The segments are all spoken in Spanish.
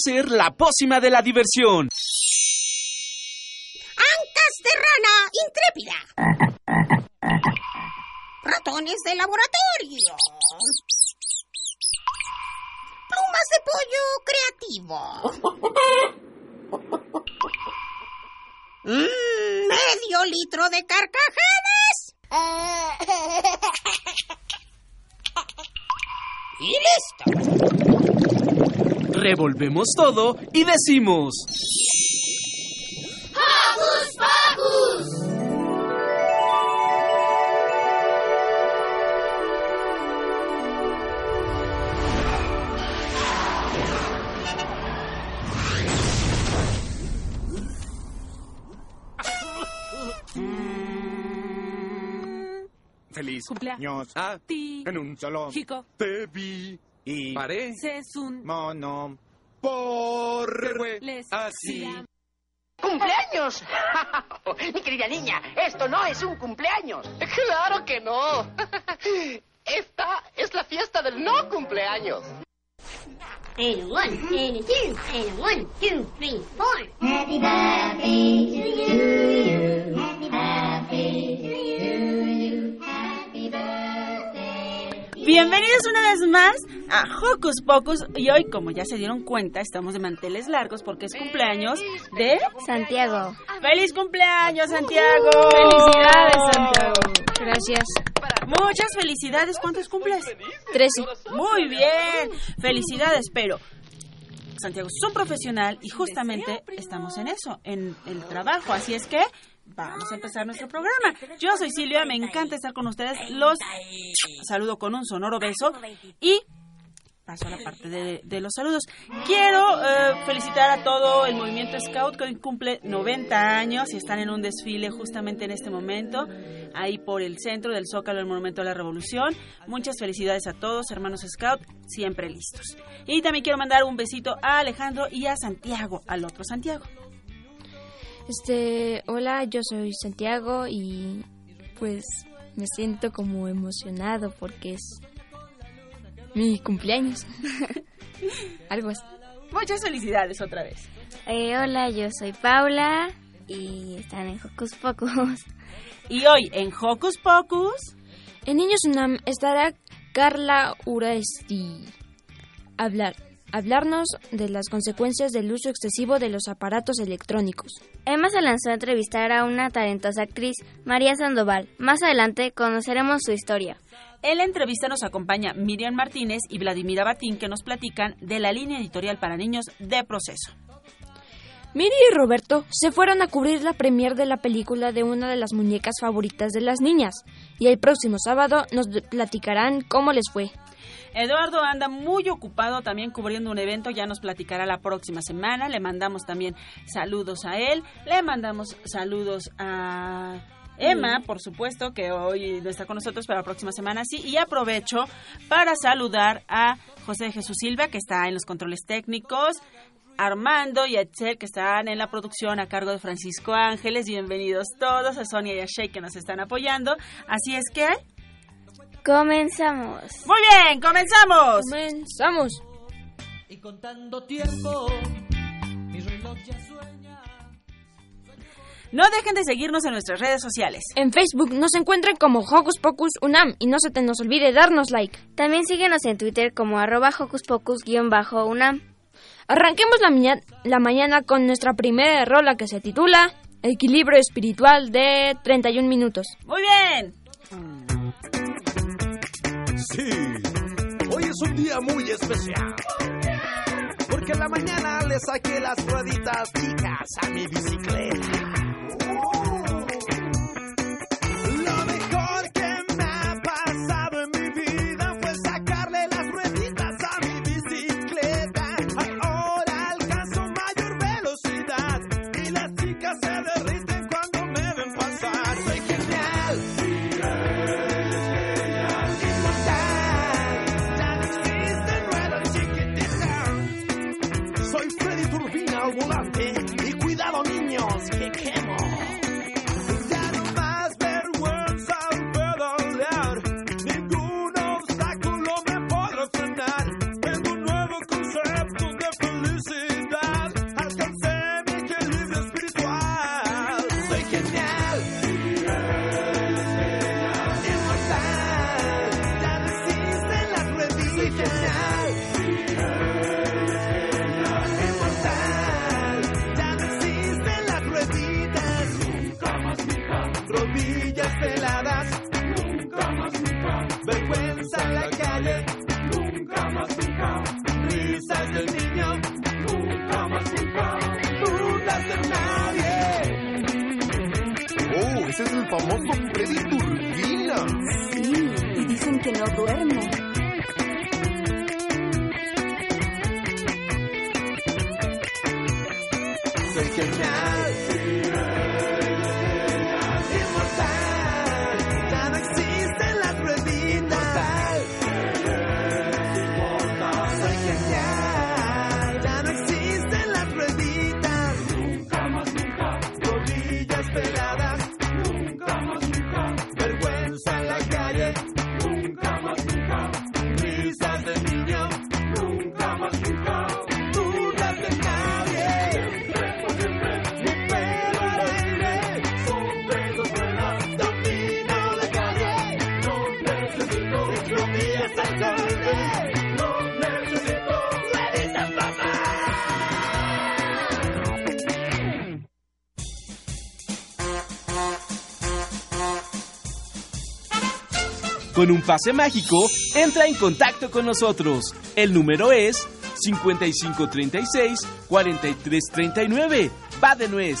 Ser la pócima de la diversión. Ancas de rana intrépida. Ratones de laboratorio. Plumas de pollo creativo. Mm, medio litro de carcajadas. Y listo. Revolvemos todo y decimos... ¡Hocus Pocus! Feliz Cumpleaños. Ah, Ti. en un salón. Chico. Te vi y Paré. Sesun. mono por Les. así. ¡Cumpleaños! Mi querida niña, esto no es un cumpleaños. Claro que no. Esta es la fiesta del no cumpleaños. And one, and a two, and one, two, three, four. Happy birthday to you. Happy birthday to you. Bienvenidos una vez más a Hocus Pocus y hoy, como ya se dieron cuenta, estamos de manteles largos porque es cumpleaños de Santiago. ¡Feliz cumpleaños, Santiago! Felicidades, Santiago. Gracias. Muchas felicidades. ¿Cuántos cumples? Trece. Muy bien. Felicidades, pero Santiago es un profesional y justamente estamos en eso, en el trabajo. Así es que vamos a empezar nuestro programa. Yo soy Silvia, me encanta estar con ustedes. Los saludo con un sonoro beso y paso a la parte de, de los saludos. Quiero eh, felicitar a todo el movimiento Scout que hoy cumple 90 años y están en un desfile justamente en este momento, ahí por el centro del Zócalo, el Monumento a la Revolución. Muchas felicidades a todos, hermanos Scout, siempre listos. Y también quiero mandar un besito a Alejandro y a Santiago, al otro Santiago. Este, hola, yo soy Santiago y pues me siento como emocionado porque es mi cumpleaños. Algo así. Muchas felicidades otra vez. Eh, hola, yo soy Paula y están en Hocus Pocus. Y hoy en Hocus Pocus, En Niños UNAM estará Carla Uresti. Hablar, hablarnos de las consecuencias del uso excesivo de los aparatos electrónicos. Emma se lanzó a entrevistar a una talentosa actriz, María Sandoval. Más adelante conoceremos su historia. en la entrevista nos acompaña Miriam Martínez y Vladimira Batín que nos platican de la línea editorial para niños de proceso. Miri y Roberto se fueron a cubrir la premier de la película de una de las muñecas favoritas de las niñas y el próximo sábado nos platicarán cómo les fue. Eduardo anda muy ocupado también cubriendo un evento, ya nos platicará la próxima semana. Le mandamos también saludos a él, le mandamos saludos a Emma, por supuesto, que hoy no está con nosotros, pero la próxima semana sí. Y aprovecho para saludar a José Jesús Silva, que está en los controles técnicos. Armando y a Etzel, que están en la producción a cargo de Francisco Ángeles. Bienvenidos todos, a Sonia y a Shea, que nos están apoyando. Así es que... Comenzamos. Muy bien, comenzamos. Comenzamos. Y contando tiempo, mi reloj ya sueña. No dejen de seguirnos en nuestras redes sociales. En Facebook nos encuentran como Hocus Pocus Unam y no se te nos olvide darnos like. También síguenos en Twitter como arroba Hocus Pocus-UNAM. Arranquemos la, la mañana con nuestra primera rola que se titula Equilibrio Espiritual de 31 minutos. Muy bien. Sí, hoy es un día muy especial. Porque en la mañana le saqué las rueditas chicas a mi bicicleta. es el famoso Freddy Turquina. Sí, y dicen que no duerme. Con un pase mágico, entra en contacto con nosotros. El número es 5536-4339. Va de nuez.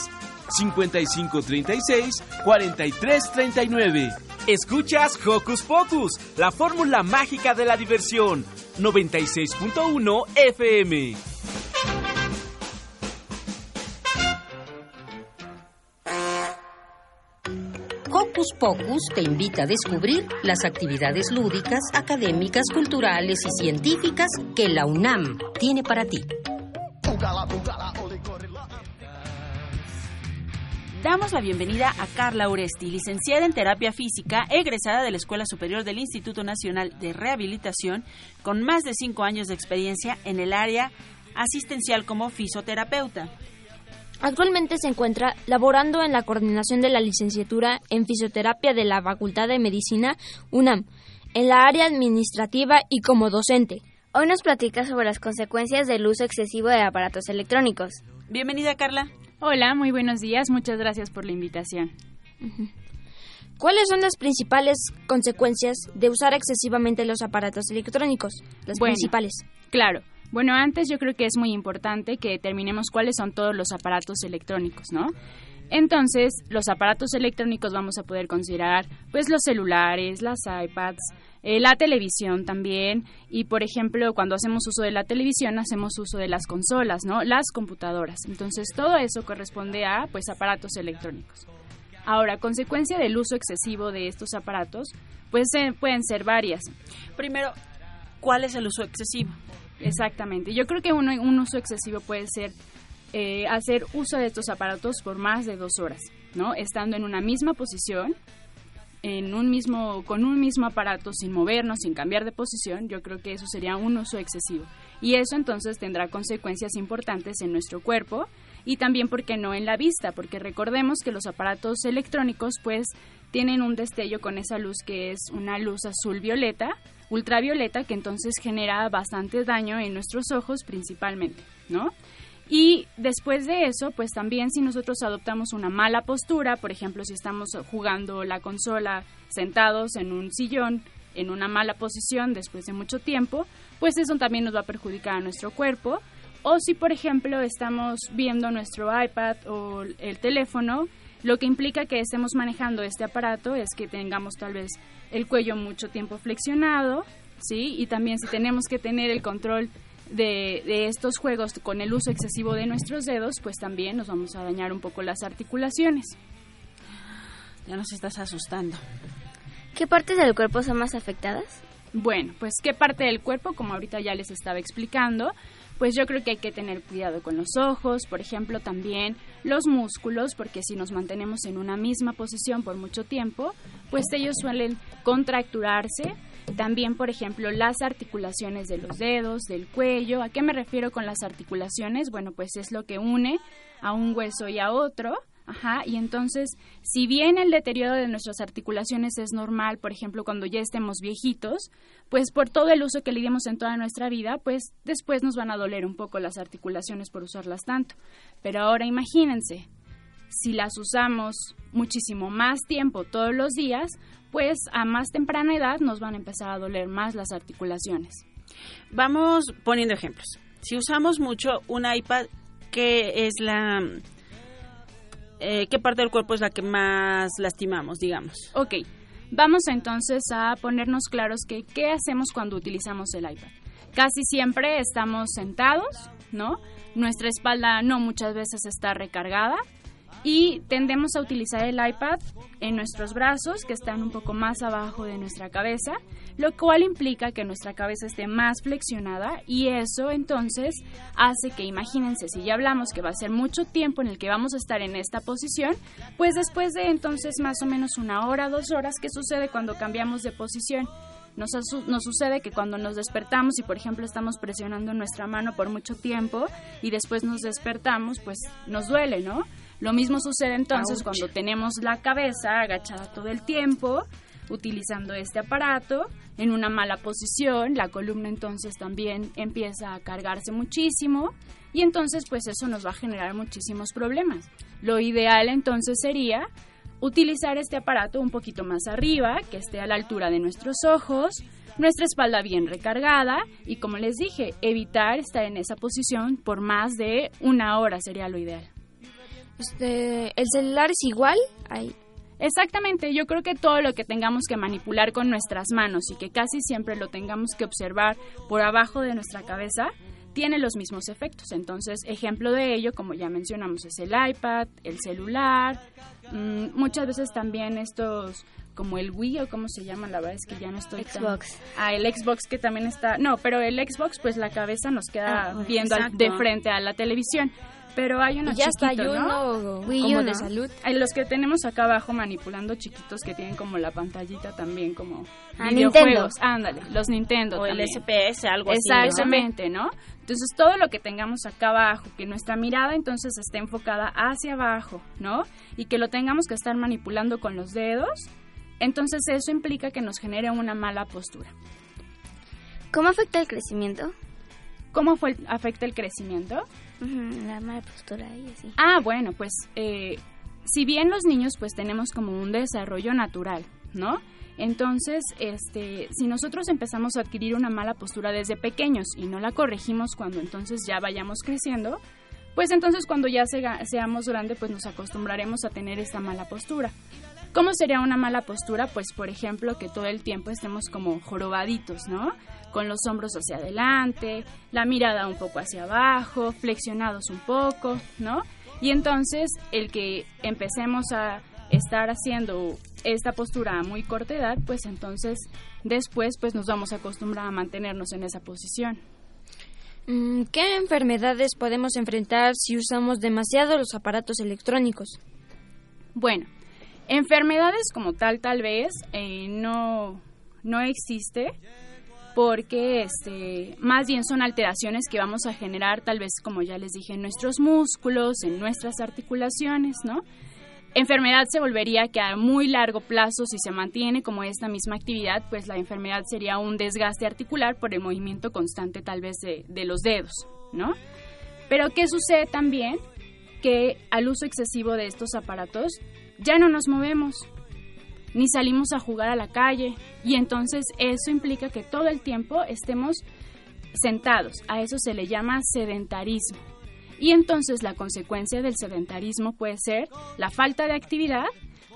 5536-4339. Escuchas Hocus Pocus, la fórmula mágica de la diversión. 96.1 FM. Hocus Pocus te invita a descubrir las actividades lúdicas, académicas, culturales y científicas que la UNAM tiene para ti. Damos la bienvenida a Carla Oresti, licenciada en terapia física, egresada de la Escuela Superior del Instituto Nacional de Rehabilitación, con más de cinco años de experiencia en el área asistencial como fisioterapeuta. Actualmente se encuentra laborando en la coordinación de la licenciatura en fisioterapia de la Facultad de Medicina UNAM, en la área administrativa y como docente. Hoy nos platica sobre las consecuencias del uso excesivo de aparatos electrónicos. Bienvenida, Carla. Hola, muy buenos días. Muchas gracias por la invitación. ¿Cuáles son las principales consecuencias de usar excesivamente los aparatos electrónicos? Las Bueno, principales. Claro. Bueno, antes yo creo que es muy importante que determinemos cuáles son todos los aparatos electrónicos, ¿no? Entonces, los aparatos electrónicos vamos a poder considerar pues los celulares, las iPads, eh, la televisión también y por ejemplo cuando hacemos uso de la televisión hacemos uso de las consolas, ¿no? Las computadoras. Entonces todo eso corresponde a pues aparatos electrónicos. Ahora, consecuencia del uso excesivo de estos aparatos, pues pueden ser varias. Primero, ¿cuál es el uso excesivo? Exactamente. Yo creo que uno, un uso excesivo puede ser eh, hacer uso de estos aparatos por más de dos horas, ¿no? Estando en una misma posición, en un mismo, con un mismo aparato, sin movernos, sin cambiar de posición, yo creo que eso sería un uso excesivo. Y eso entonces tendrá consecuencias importantes en nuestro cuerpo y también, ¿por qué no?, en la vista, porque recordemos que los aparatos electrónicos, pues, tienen un destello con esa luz que es una luz azul violeta, ultravioleta, que entonces genera bastante daño en nuestros ojos principalmente, ¿no? Y después de eso, pues también si nosotros adoptamos una mala postura, por ejemplo, si estamos jugando la consola sentados en un sillón, en una mala posición después de mucho tiempo, pues eso también nos va a perjudicar a nuestro cuerpo. O si, por ejemplo, estamos viendo nuestro iPad o el teléfono, lo que implica que estemos manejando este aparato es que tengamos tal vez el cuello mucho tiempo flexionado, ¿sí? Y también si tenemos que tener el control de, de, estos juegos con el uso excesivo de nuestros dedos, pues también nos vamos a dañar un poco las articulaciones. Ya nos estás asustando. ¿Qué partes del cuerpo son más afectadas? Bueno, pues qué parte del cuerpo, como ahorita ya les estaba explicando, pues yo creo que hay que tener cuidado con los ojos, por ejemplo, también los músculos, porque si nos mantenemos en una misma posición por mucho tiempo, pues ellos suelen contracturarse. También, por ejemplo, las articulaciones de los dedos, del cuello. ¿A qué me refiero con las articulaciones? Bueno, pues es lo que une a un hueso y a otro. Ajá, y entonces, si bien el deterioro de nuestras articulaciones es normal, por ejemplo, cuando ya estemos viejitos, pues por todo el uso que le dimos en toda nuestra vida, pues después nos van a doler un poco las articulaciones por usarlas tanto. Pero ahora imagínense, si las usamos muchísimo más tiempo todos los días, pues a más temprana edad nos van a empezar a doler más las articulaciones. Vamos poniendo ejemplos. Si usamos mucho un iPad, ¿qué es la eh, qué parte del cuerpo es la que más lastimamos, digamos? Ok, vamos entonces a ponernos claros que qué hacemos cuando utilizamos el iPad. Casi siempre estamos sentados, ¿no? Nuestra espalda no muchas veces está recargada y tendemos a utilizar el iPad en nuestros brazos que están un poco más abajo de nuestra cabeza, lo cual implica que nuestra cabeza esté más flexionada y eso entonces hace que imagínense si ya hablamos que va a ser mucho tiempo en el que vamos a estar en esta posición, pues después de entonces más o menos una hora, dos horas, ¿qué sucede cuando cambiamos de posición? Nos, nos sucede que cuando nos despertamos y por ejemplo estamos presionando nuestra mano por mucho tiempo y después nos despertamos, pues nos duele, ¿no? Lo mismo sucede entonces Ouch. cuando tenemos la cabeza agachada todo el tiempo, utilizando este aparato en una mala posición, la columna entonces también empieza a cargarse muchísimo y entonces pues eso nos va a generar muchísimos problemas. Lo ideal entonces sería utilizar este aparato un poquito más arriba, que esté a la altura de nuestros ojos, nuestra espalda bien recargada y como les dije, evitar estar en esa posición por más de una hora sería lo ideal. Este, ¿El celular es igual? Ay, Exactamente, yo creo que todo lo que tengamos que manipular con nuestras manos y que casi siempre lo tengamos que observar por abajo de nuestra cabeza, tiene los mismos efectos. Entonces, ejemplo de ello, como ya mencionamos, es el iPad, el celular, mm, muchas veces también estos como el Wii o cómo se llama, la verdad es que ya no estoy tan- Xbox. Ah, el Xbox que también está... No, pero el Xbox pues la cabeza nos queda Ah, viendo al- de frente a la televisión. Pero hay unos Y ya está, chiquitos, hay ¿no? uno como de salud. Hay los que tenemos acá abajo manipulando chiquitos que tienen como la pantallita también como Ah, videojuegos. Ándale, los Nintendo O el. SPS, algo así, ¿no? Exactamente, ¿no? Entonces todo lo que tengamos acá abajo, que nuestra mirada entonces esté enfocada hacia abajo, ¿no? Y que lo tengamos que estar manipulando con los dedos, entonces eso implica que nos genere una mala postura. ¿Cómo afecta el crecimiento? ¿Cómo fue, afecta el crecimiento? La mala postura y así. Ah, bueno, pues eh, si bien los niños pues tenemos como un desarrollo natural, ¿no? Entonces, este, si nosotros empezamos a adquirir una mala postura desde pequeños y no la corregimos cuando entonces ya vayamos creciendo, pues entonces cuando ya seamos grandes pues nos acostumbraremos a tener esta mala postura. ¿Cómo sería una mala postura? Pues por ejemplo que todo el tiempo estemos como jorobaditos, ¿no? Con los hombros hacia adelante, la mirada un poco hacia abajo, flexionados un poco, ¿no? Y entonces el que empecemos a estar haciendo esta postura a muy corta edad, pues entonces después pues nos vamos a acostumbrar a mantenernos en esa posición. Mm, ¿Qué enfermedades podemos enfrentar si usamos demasiado los aparatos electrónicos? Bueno, enfermedades como tal tal vez eh, no, no existe porque este, más bien son alteraciones que vamos a generar tal vez como ya les dije en nuestros músculos, en nuestras articulaciones, ¿no? Enfermedad se volvería que a muy largo plazo, si se mantiene como esta misma actividad, pues la enfermedad sería un desgaste articular por el movimiento constante tal vez de, de los dedos, ¿no? Pero ¿qué sucede también? Que al uso excesivo de estos aparatos ya no nos movemos, ni salimos a jugar a la calle, y entonces eso implica que todo el tiempo estemos sentados. A eso se le llama sedentarismo. Y entonces la consecuencia del sedentarismo puede ser la falta de actividad,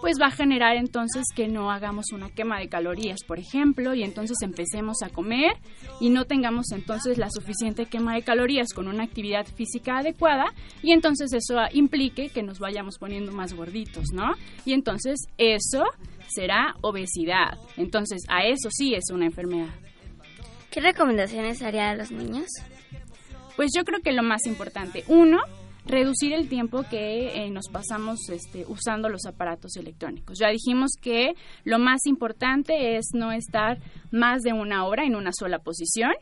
pues va a generar entonces que no hagamos una quema de calorías, por ejemplo, y entonces empecemos a comer y no tengamos entonces la suficiente quema de calorías con una actividad física adecuada y entonces eso implique que nos vayamos poniendo más gorditos, ¿no? Y entonces eso será obesidad. Entonces a eso sí es una enfermedad. ¿Qué recomendaciones haría a los niños? Pues yo creo que lo más importante, uno, reducir el tiempo que eh, nos pasamos este, usando los aparatos electrónicos. Ya dijimos que lo más importante es no estar más de una hora en una sola posición.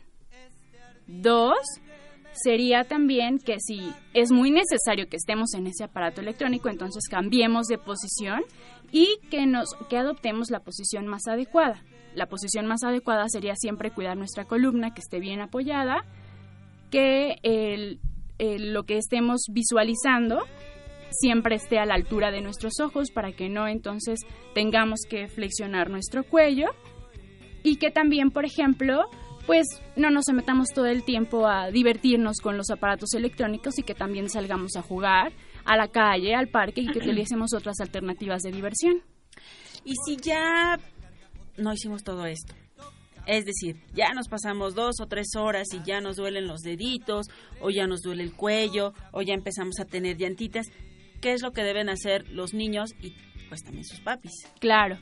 Dos, sería también que si es muy necesario que estemos en ese aparato electrónico, entonces cambiemos de posición y que nos que adoptemos la posición más adecuada. La posición más adecuada sería siempre cuidar nuestra columna, que esté bien apoyada, que el, el- lo que estemos visualizando siempre esté a la altura de nuestros ojos para que no entonces tengamos que flexionar nuestro cuello y que también, por ejemplo, pues no nos metamos todo el tiempo a divertirnos con los aparatos electrónicos y que también salgamos a jugar a la calle, al parque y que utilicemos otras alternativas de diversión. Y si ya no hicimos todo esto. Es decir, ya nos pasamos dos o tres horas y ya nos duelen los deditos, o ya nos duele el cuello, o ya empezamos a tener llantitas. ¿Qué es lo que deben hacer los niños y pues también sus papis? Claro.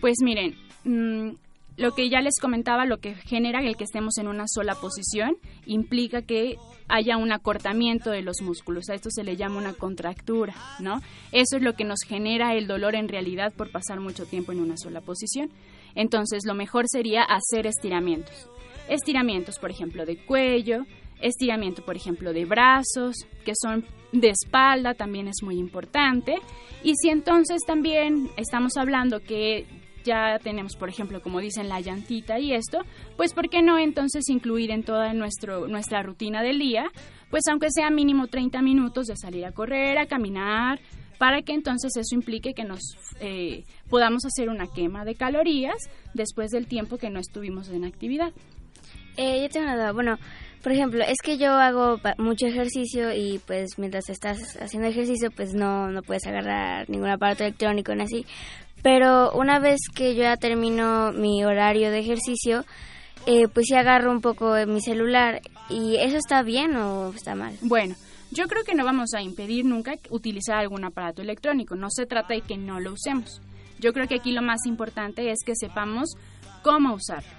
Pues miren, mm, lo que ya les comentaba, lo que genera el que estemos en una sola posición, implica que haya un acortamiento de los músculos. A esto se le llama una contractura, ¿no? Eso es lo que nos genera el dolor en realidad por pasar mucho tiempo en una sola posición. Entonces, lo mejor sería hacer estiramientos. Estiramientos, por ejemplo, de cuello, estiramiento, por ejemplo, de brazos, que son de espalda, también es muy importante. Y si entonces también estamos hablando que ya tenemos, por ejemplo, como dicen, la llantita y esto, pues ¿por qué no entonces incluir en toda nuestra rutina del día, pues aunque sea mínimo 30 minutos de salir a correr, a caminar, para que entonces eso implique que nos eh, podamos hacer una quema de calorías después del tiempo que no estuvimos en actividad. Eh, yo tengo una duda. Bueno, por ejemplo, es que yo hago mucho ejercicio y pues mientras estás haciendo ejercicio pues no, no puedes agarrar ningún aparato electrónico ni así. Pero una vez que yo ya termino mi horario de ejercicio, eh, pues sí agarro un poco mi celular. ¿Y eso está bien o está mal? Bueno, yo creo que no vamos a impedir nunca utilizar algún aparato electrónico. No se trata de que no lo usemos. Yo creo que aquí lo más importante es que sepamos cómo usarlo.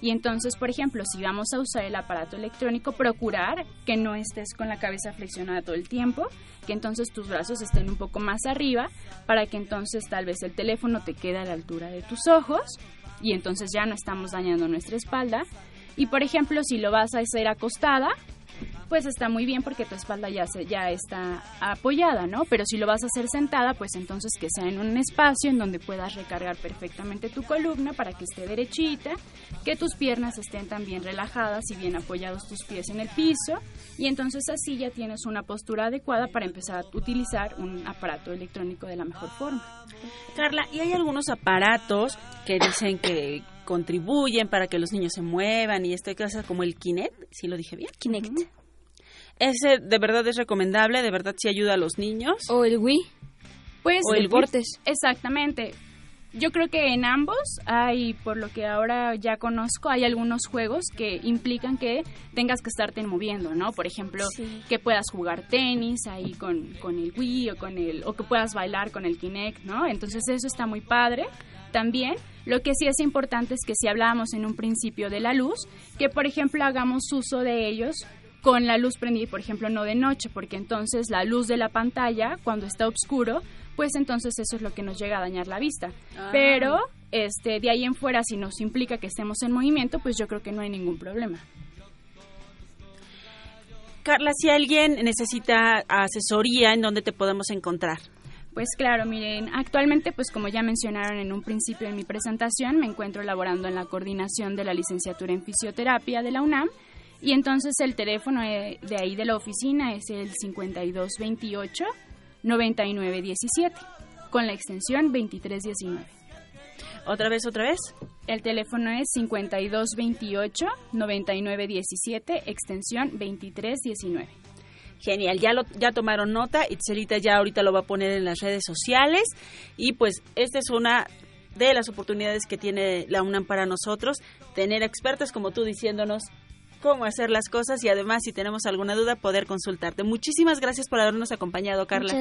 Y entonces, por ejemplo, si vamos a usar el aparato electrónico, procurar que no estés con la cabeza flexionada todo el tiempo, que entonces tus brazos estén un poco más arriba, para que entonces tal vez el teléfono te quede a la altura de tus ojos y entonces ya no estamos dañando nuestra espalda. Y por ejemplo, si lo vas a hacer acostada, pues está muy bien porque tu espalda ya se, ya está apoyada, ¿no? Pero si lo vas a hacer sentada, pues entonces que sea en un espacio en donde puedas recargar perfectamente tu columna para que esté derechita, que tus piernas estén también relajadas y bien apoyados tus pies en el piso, y entonces así ya tienes una postura adecuada para empezar a utilizar un aparato electrónico de la mejor forma. Carla, ¿y hay algunos aparatos que dicen que contribuyen para que los niños se muevan y esto cosa como el Kinect, si lo dije bien? Kinect. Ese de verdad es recomendable, de verdad sí ayuda a los niños. O el Wii. Pues O el deportes. Exactamente. Yo creo que en ambos hay, por lo que ahora ya conozco, hay algunos juegos que implican que tengas que estarte moviendo, ¿no? Por ejemplo, que puedas jugar tenis ahí con, con el Wii o con el o que puedas bailar con el Kinect, ¿no? Entonces eso está muy padre. También lo que sí es importante es que si hablábamos en un principio de la luz, que por ejemplo hagamos uso de ellos con la luz prendida, por ejemplo, no de noche, porque entonces la luz de la pantalla, cuando está oscuro, pues entonces eso es lo que nos llega a dañar la vista. Ah. Pero este de ahí en fuera, si nos implica que estemos en movimiento, pues yo creo que no hay ningún problema. Carla, si alguien necesita asesoría, ¿en dónde te podemos encontrar? Pues claro, miren, actualmente, pues como ya mencionaron en un principio de mi presentación, me encuentro laborando en la coordinación de la licenciatura en fisioterapia de la UNAM y entonces el teléfono eh, de ahí de la oficina es el 5228 9917 con la extensión 2319. ¿Otra vez, otra vez? El teléfono es 5228 9917 extensión 2319. Genial, ya lo ya tomaron nota, Itzelita ya ahorita lo va a poner en las redes sociales y pues esta es una de las oportunidades que tiene la UNAM para nosotros, tener expertos como tú diciéndonos cómo hacer las cosas y además si tenemos alguna duda poder consultarte. Muchísimas gracias por habernos acompañado, Carla.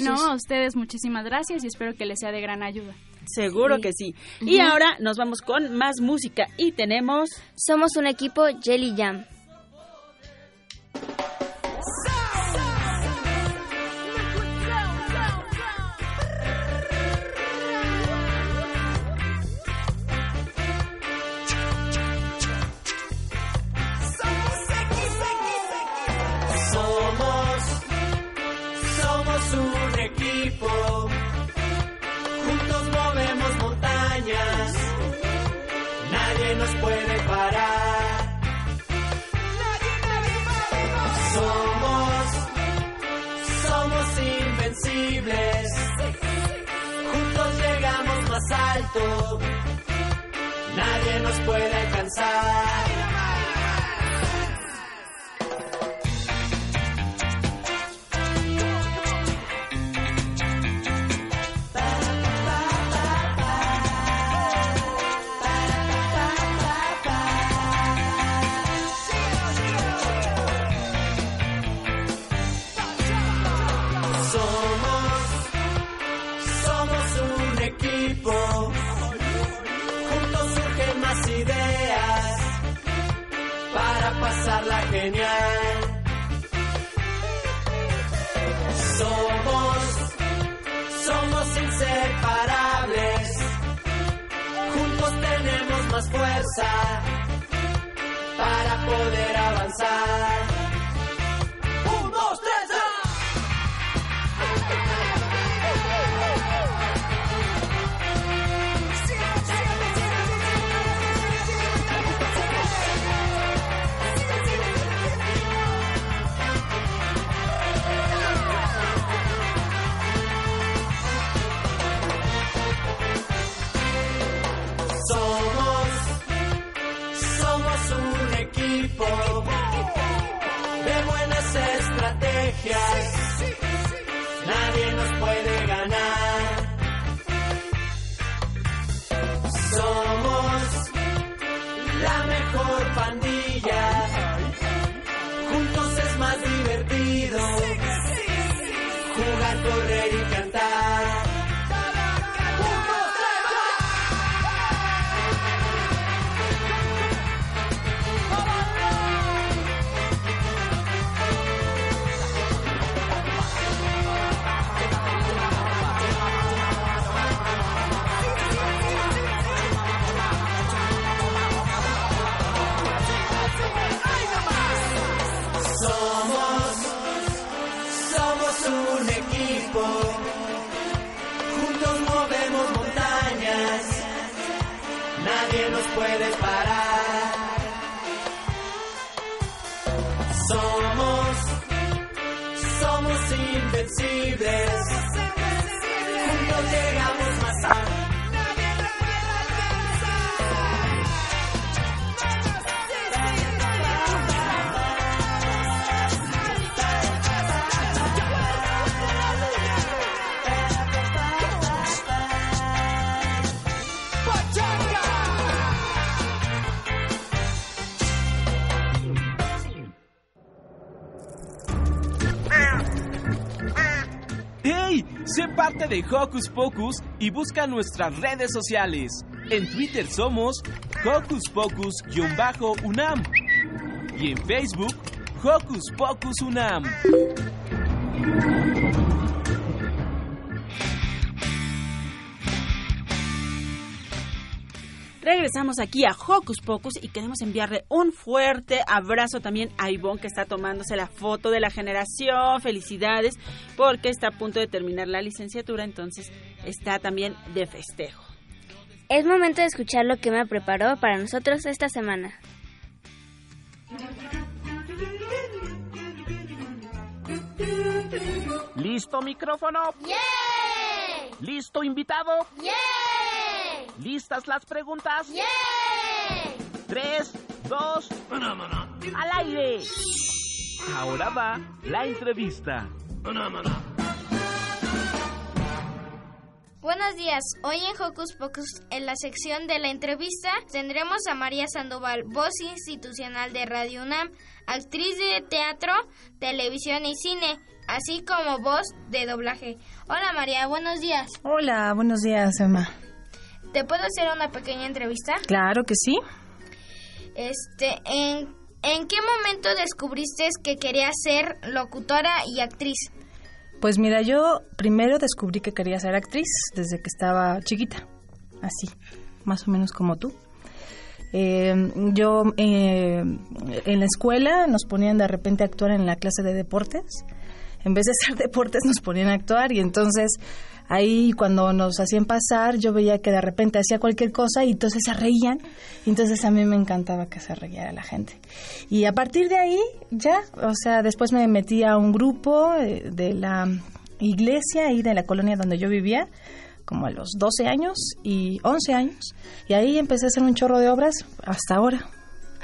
No, a ustedes muchísimas gracias y espero que les sea de gran ayuda. Seguro que sí. Y ahora nos vamos con más música y tenemos Somos un equipo Jelly Jam. Nadie nos puede alcanzar. Pasarla genial. Somos, somos inseparables. Juntos tenemos más fuerza para poder avanzar. Nadie nos puede ganar. Somos la mejor pandilla. Juntos es más divertido. Jugar, correr y cantar. Hocus Pocus y busca nuestras redes sociales. En Twitter somos Hocus Pocus-UNAM y en Facebook Hocus Pocus UNAM. Regresamos aquí a Hocus Pocus y queremos enviarle un fuerte abrazo también a Ivonne que está tomándose la foto de la generación. Felicidades porque está a punto de terminar la licenciatura, entonces está también de festejo. Es momento de escuchar lo que me preparó para nosotros esta semana. ¿Listo micrófono? ¿Listo invitado? ¿Listas las preguntas? Tres, dos, al aire. Ahora va la entrevista. Buenos días. Hoy en Hocus Pocus, en la sección de la entrevista, tendremos a María Sandoval, voz institucional de Radio UNAM, actriz de teatro, televisión y cine, así como voz de doblaje. Hola María, buenos días. Hola, buenos días, Emma. ¿Te puedo hacer una pequeña entrevista? Claro que sí. Este, ¿en, ¿en qué momento descubriste que querías ser locutora y actriz? Pues mira, yo primero descubrí que quería ser actriz desde que estaba chiquita, así, más o menos como tú. Eh, yo eh, en la escuela nos ponían de repente a actuar en la clase de deportes. En vez de hacer deportes nos ponían a actuar y entonces ahí cuando nos hacían pasar yo veía que de repente hacía cualquier cosa y entonces se reían entonces a mí me encantaba que se riera la gente. Y a partir de ahí ya, o sea, después me metí a un grupo eh, de la iglesia ahí de la colonia donde yo vivía como a los 12 años y 11 años y ahí empecé a hacer un chorro de obras hasta ahora.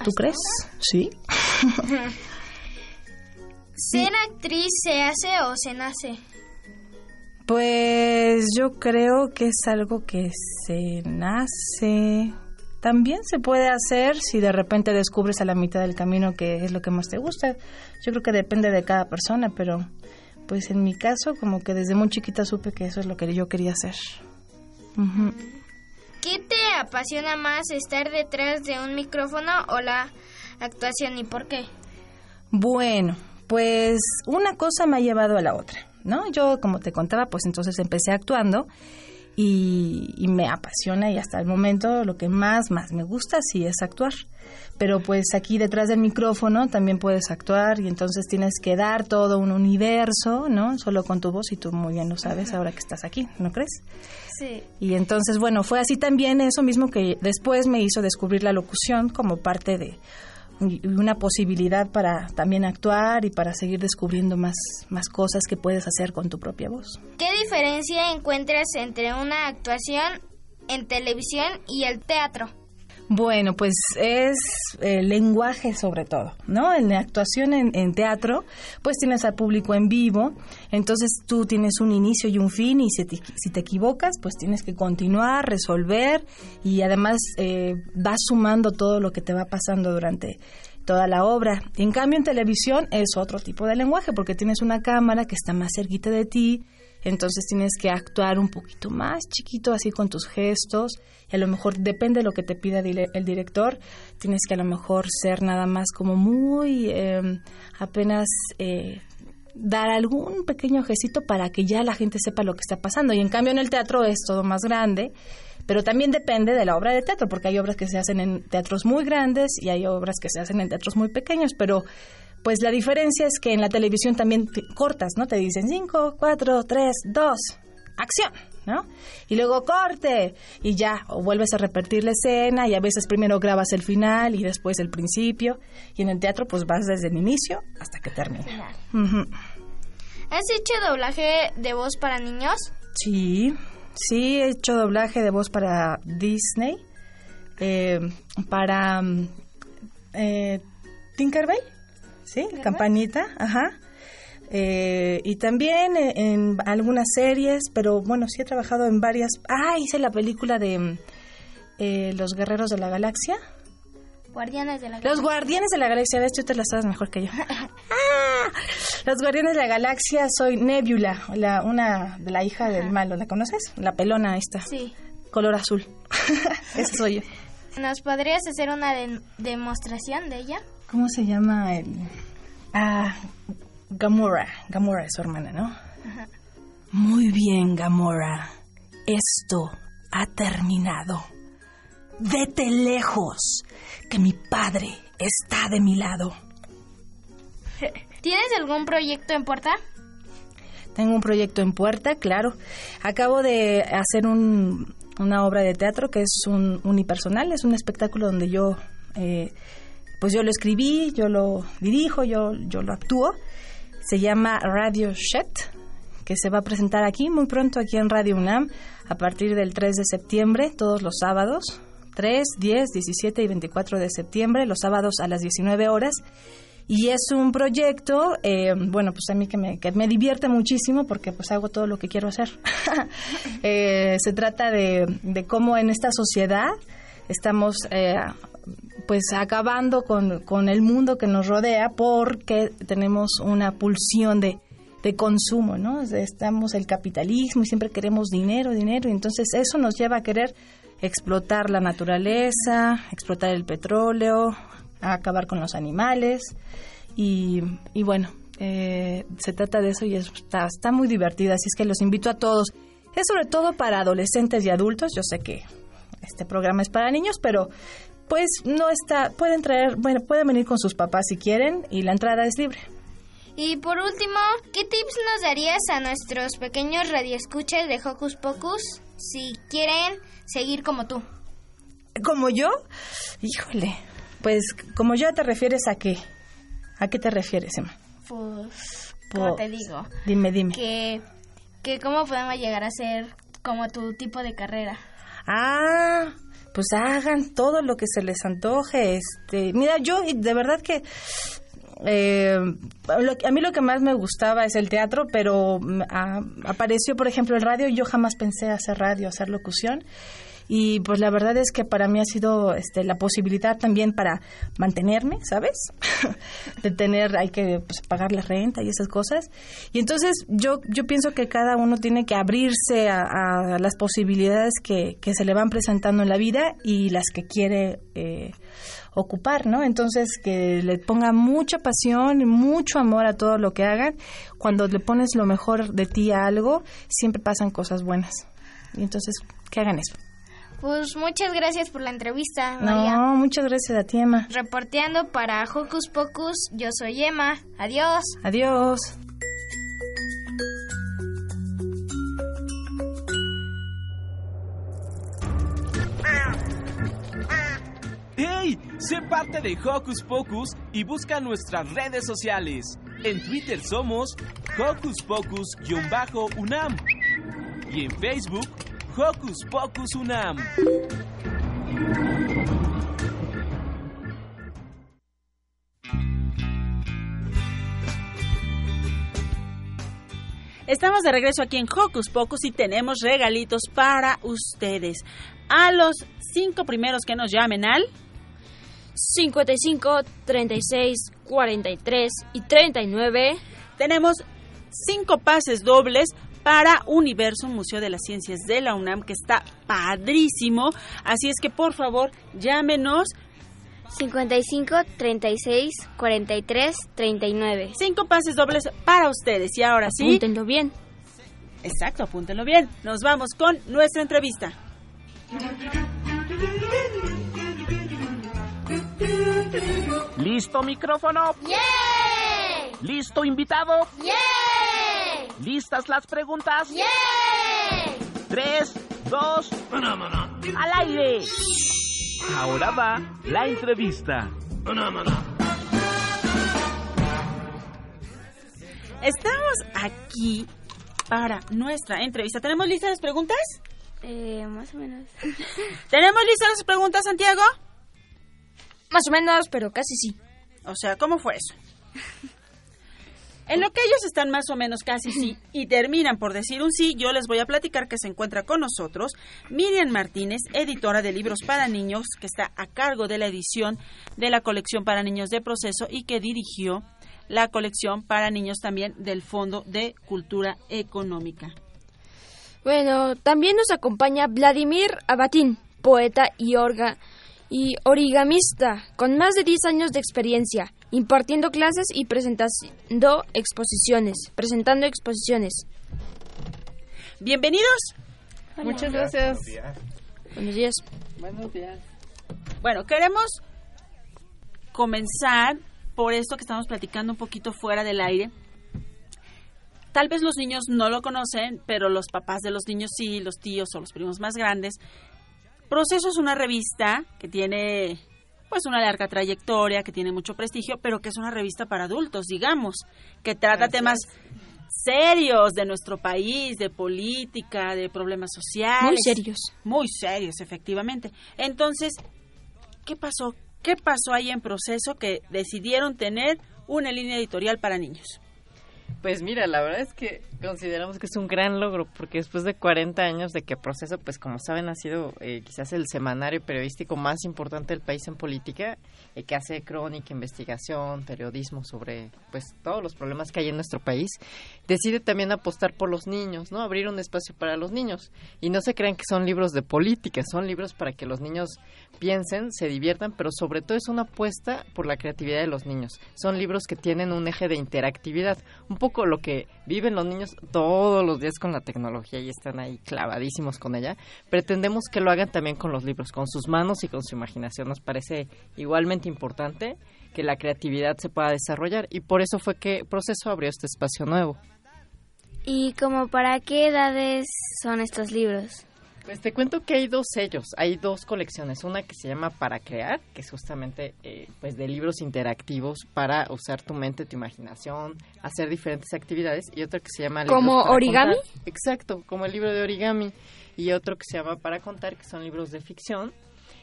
¿Tú crees? Sí. ¿Ser actriz se hace o se nace? Pues yo creo que es algo que se nace. También se puede hacer si de repente descubres a la mitad del camino que es lo que más te gusta. Yo creo que depende de cada persona, pero pues en mi caso como que desde muy chiquita supe que eso es lo que yo quería hacer. ¿Qué te apasiona más, estar detrás de un micrófono o la actuación y por qué? Bueno, pues una cosa me ha llevado a la otra, ¿no? Yo, como te contaba, pues entonces empecé actuando y, y me apasiona y hasta el momento lo que más, más me gusta sí es actuar. Pero pues aquí detrás del micrófono también puedes actuar y entonces tienes que dar todo un universo, ¿no? Solo con tu voz y tú muy bien lo sabes ahora que estás aquí, ¿no crees? Sí. Y entonces, bueno, fue así también eso mismo que después me hizo descubrir la locución como parte de y una posibilidad para también actuar y para seguir descubriendo más, más cosas que puedes hacer con tu propia voz. ¿Qué diferencia encuentras entre una actuación en televisión y el teatro? Bueno, pues es el lenguaje sobre todo, ¿no? En la actuación en, en teatro, pues tienes al público en vivo, entonces tú tienes un inicio y un fin y si te, si te equivocas, pues tienes que continuar, resolver y además eh, vas sumando todo lo que te va pasando durante toda la obra. En cambio, en televisión es otro tipo de lenguaje porque tienes una cámara que está más cerquita de ti, entonces tienes que actuar un poquito más chiquito así con tus gestos y a lo mejor depende de lo que te pida el director, tienes que a lo mejor ser nada más como muy eh, apenas eh, dar algún pequeño gestito para que ya la gente sepa lo que está pasando y en cambio en el teatro es todo más grande. Pero también depende de la obra de teatro, porque hay obras que se hacen en teatros muy grandes y hay obras que se hacen en teatros muy pequeños, pero pues la diferencia es que en la televisión también te cortas, ¿no? Te dicen 5, 4, 3, 2, acción, ¿no? Y luego corte y ya, o vuelves a repetir la escena y a veces primero grabas el final y después el principio. Y en el teatro pues vas desde el inicio hasta que termina. ¿Has hecho doblaje de voz para niños? Sí, sí, he hecho doblaje de voz para Disney, eh, para mm, eh, Tinkerbell, sí, Campanita, ajá. Eh, y también eh, en algunas series, pero bueno, sí he trabajado en varias. Ah, hice la película de eh, Los Guerreros de la Galaxia. Guardianes de la Los Guardianes de la Galaxia, ves, tú te la sabes mejor que yo. ¡Ah! Los Guardianes de la Galaxia, soy Nebula, la, una de la hija del malo, ¿la conoces? La pelona esta. Sí. Color azul. Esa soy yo. ¿Nos podrías hacer una de- demostración de ella? ¿Cómo se llama el...? Ah, Gamora. Gamora es su hermana, ¿no? Muy bien, Gamora. Esto ha terminado. Vete lejos, que mi padre está de mi lado. ¿Tienes algún proyecto en puerta? Tengo un proyecto en puerta, claro. Acabo de hacer un- una obra de teatro que es un unipersonal, es un espectáculo donde yo, eh, pues yo lo escribí, yo lo dirijo, yo, yo lo actúo. Se llama Radio Shet, que se va a presentar aquí muy pronto, aquí en Radio UNAM, a partir del 3 de septiembre, todos los sábados. 3, 10, 17 y 24 de septiembre, los sábados a las 19 horas. Y es un proyecto, eh, bueno, pues a mí que me, que me divierte muchísimo porque pues hago todo lo que quiero hacer. Eh, se trata de, de cómo en esta sociedad estamos eh, pues acabando con, con el mundo que nos rodea porque tenemos una pulsión de, de consumo, ¿no? Estamos el capitalismo y siempre queremos dinero, dinero, y entonces eso nos lleva a querer explotar la naturaleza, explotar el petróleo, acabar con los animales y, y bueno, eh, se trata de eso y es- está, está muy divertida, así es que los invito a todos. Es sobre todo para adolescentes y adultos, yo sé que este programa es para niños, pero pues no está, pueden traer, bueno, pueden venir con sus papás si quieren y la entrada es libre. Y por último, ¿qué tips nos darías a nuestros pequeños radioescuchas de Hocus Pocus si quieren seguir como tú? ¿Como yo? Híjole, pues como yo te refieres a qué? ¿A qué te refieres, Emma? Pues, Pues, te digo, Dime, dime. que, que cómo podemos llegar a ser como tu tipo de carrera. Ah, pues hagan todo lo que se les antoje. Este, mira, yo de verdad que eh, lo a mí lo que más me gustaba es el teatro, pero mm, apareció, por ejemplo, el radio yo jamás pensé hacer radio, hacer locución. Y pues la verdad es que para mí ha sido este, la posibilidad también para mantenerme, ¿sabes? de tener, hay que pues, pagar la renta y esas cosas. Y entonces yo, yo pienso que cada uno tiene que abrirse a, las posibilidades que, que se le van presentando en la vida y las que quiere eh, ocupar, ¿no? Entonces que le ponga mucha pasión y mucho amor a todo lo que hagan. Cuando le pones lo mejor de ti a algo, siempre pasan cosas buenas. Y entonces que hagan eso. Pues muchas gracias por la entrevista, María. No, muchas gracias a ti, Emma. Reporteando para Hocus Pocus, yo soy Emma. Adiós. Adiós. ¡Hey! Sé parte de Hocus Pocus y busca nuestras redes sociales. En Twitter somos Hocus Pocus-UNAM y en Facebook Hocus Pocus UNAM. Estamos de regreso aquí en Hocus Pocus y tenemos regalitos para ustedes. A los cinco primeros que nos llamen al 55, 36, 43 y 39. Tenemos cinco pases dobles para Universo Museo de las Ciencias de la UNAM, que está padrísimo. Así es que por favor llámenos. 55, 36, 43, 39. Cinco pases dobles para ustedes. Y ahora sí. Apúntenlo bien. Exacto, apúntenlo bien. Nos vamos con nuestra entrevista. ¿Listo micrófono? ¡Yay! ¿Listo invitado? ¡Yay! ¿Listas las preguntas? ¡Yay! Tres, dos, al aire. Ahora va la entrevista. Estamos aquí para nuestra entrevista. ¿Tenemos listas las preguntas? Eh, más o menos. ¿Tenemos listas las preguntas, Santiago? Más o menos, pero casi sí. O sea, ¿cómo fue eso? En lo que ellos están más o menos casi sí y terminan por decir un sí, yo les voy a platicar que se encuentra con nosotros Miriam Martínez, editora de libros para niños, que está a cargo de la edición de la colección para niños de proceso y que dirigió la colección para niños también del Fondo de Cultura Económica. Bueno, también nos acompaña Vladimir Abatín, poeta y, orga y origamista, con más de 10 años de experiencia, impartiendo clases y presentando exposiciones, presentando exposiciones. Bienvenidos. Muchas gracias. Buenos días. Buenos días. Bueno, queremos comenzar por esto que estamos platicando un poquito fuera del aire. Tal vez los niños no lo conocen, pero los papás de los niños sí, los tíos o los primos más grandes. Proceso es una revista que tiene pues una larga trayectoria, que tiene mucho prestigio, pero que es una revista para adultos, digamos, que trata temas serios de nuestro país, de política, de problemas sociales. Muy serios. Muy serios, efectivamente. Entonces, ¿qué pasó? ¿Qué pasó ahí en proceso que decidieron tener una línea editorial para niños? Pues mira, la verdad es que consideramos que es un gran logro, porque después de 40 años de que Proceso, pues como saben, ha sido eh, quizás el semanario periodístico más importante del país en política, eh, que hace crónica, investigación, periodismo sobre pues todos los problemas que hay en nuestro país, decide también apostar por los niños, ¿no? Abrir un espacio para los niños. Y no se crean que son libros de política, son libros para que los niños piensen, se diviertan, pero sobre todo es una apuesta por la creatividad de los niños. Son libros que tienen un eje de interactividad, un poco lo que viven los niños todos los días con la tecnología y están ahí clavadísimos con ella. Pretendemos que lo hagan también con los libros, con sus manos y con su imaginación. Nos parece igualmente importante que la creatividad se pueda desarrollar y por eso fue que Proceso abrió este espacio nuevo. ¿Y como para qué edades son estos libros? Pues te cuento que hay dos sellos, hay dos colecciones, una que se llama Para Crear, que es justamente eh, pues de libros interactivos para usar tu mente, tu imaginación, hacer diferentes actividades, y otra que se llama ¿Como origami? Contar. Exacto, como el libro de origami, y otro que se llama Para Contar, que son libros de ficción.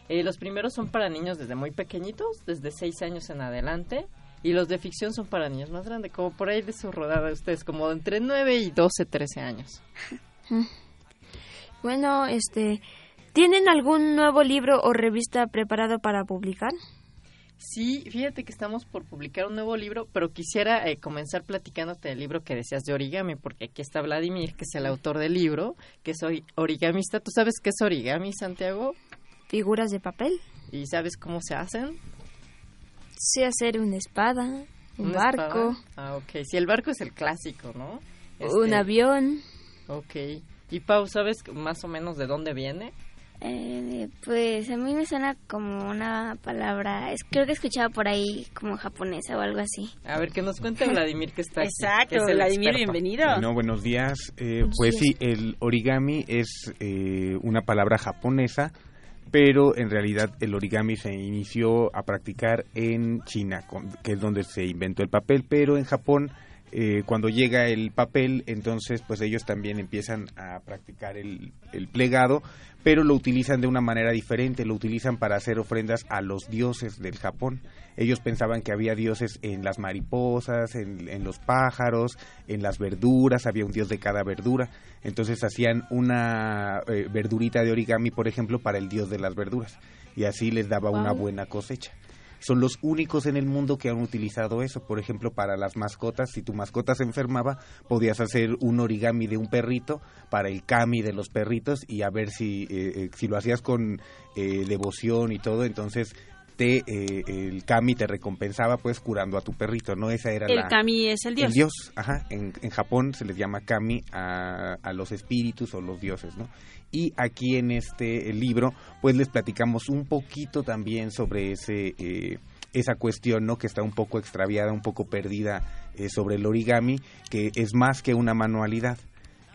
Eh, los primeros son para niños desde muy pequeñitos, desde 6 años en adelante, y los de ficción son para niños más grandes, como por ahí de su rodada de ustedes, como entre 9 y 12, 13 años. Bueno, este, ¿Tienen algún nuevo libro o revista preparado para publicar? Sí, fíjate que estamos por publicar un nuevo libro, pero quisiera eh, comenzar platicándote del libro que decías de origami, porque aquí está Vladimir, que es el autor del libro, que soy origamista. ¿Tú sabes qué es origami, Santiago? Figuras de papel. ¿Y sabes cómo se hacen? Sé hacer una espada, un ¿Una barco, espada? Ah, ok. Sí, el barco es el clásico, ¿no? un Este, avión. Ok. Y Pau, ¿sabes más o menos de dónde viene? Eh, pues a mí me suena como una palabra, es, creo que he escuchado por ahí como japonesa o algo así. A ver, que nos cuente Vladimir que está aquí, Exacto, que es el Vladimir, experto. bienvenido. Bueno, buenos días. Eh, pues días. sí, el origami es eh, una palabra japonesa, pero en realidad el origami se inició a practicar en China, con- que es donde se inventó el papel, pero en Japón eh, cuando llega el papel, entonces pues ellos también empiezan a practicar el, el plegado, pero lo utilizan de una manera diferente, lo utilizan para hacer ofrendas a los dioses del Japón. Ellos pensaban que había dioses en las mariposas, en, en los pájaros, en las verduras, había un dios de cada verdura. Entonces hacían una eh, verdurita de origami, por ejemplo, para el dios de las verduras. Y así les daba una buena cosecha. Son los únicos en el mundo que han utilizado eso. Por ejemplo, para las mascotas, si tu mascota se enfermaba, podías hacer un origami de un perrito para el kami de los perritos y a ver si, eh, eh, si lo hacías con eh, devoción y todo, entonces te eh, el kami te recompensaba pues curando a tu perrito, ¿no? Esa era El la... kami es el dios. El dios, ajá. En, en Japón se les llama kami a, a los espíritus o los dioses, ¿no? Y aquí en este libro, pues les platicamos un poquito también sobre ese eh, esa cuestión, ¿no? Que está un poco extraviada, un poco perdida eh, sobre el origami, que es más que una manualidad.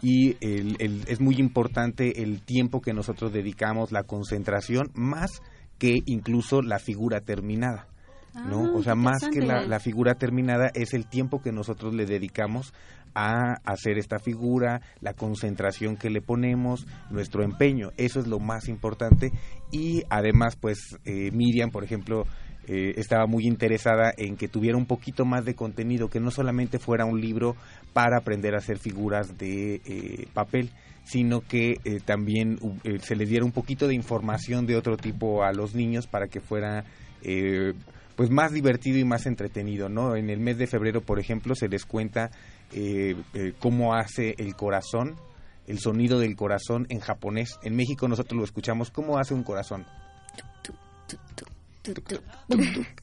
Y el- el- es muy importante el tiempo que nosotros dedicamos, la concentración, más que incluso la figura terminada. ¿no? Ah, o sea, más que la figura terminada es el tiempo que nosotros le dedicamos a hacer esta figura, la concentración que le ponemos, nuestro empeño, eso es lo más importante y además pues eh, Miriam, por ejemplo, eh, estaba muy interesada en que tuviera un poquito más de contenido, que no solamente fuera un libro para aprender a hacer figuras de eh, papel, sino que eh, también uh, eh, se les diera un poquito de información de otro tipo a los niños para que fuera eh, pues más divertido y más entretenido, ¿no? En el mes de febrero, por ejemplo, se les cuenta eh, eh, cómo hace el corazón, el sonido del corazón en japonés. En México nosotros lo escuchamos, ¿cómo hace un corazón?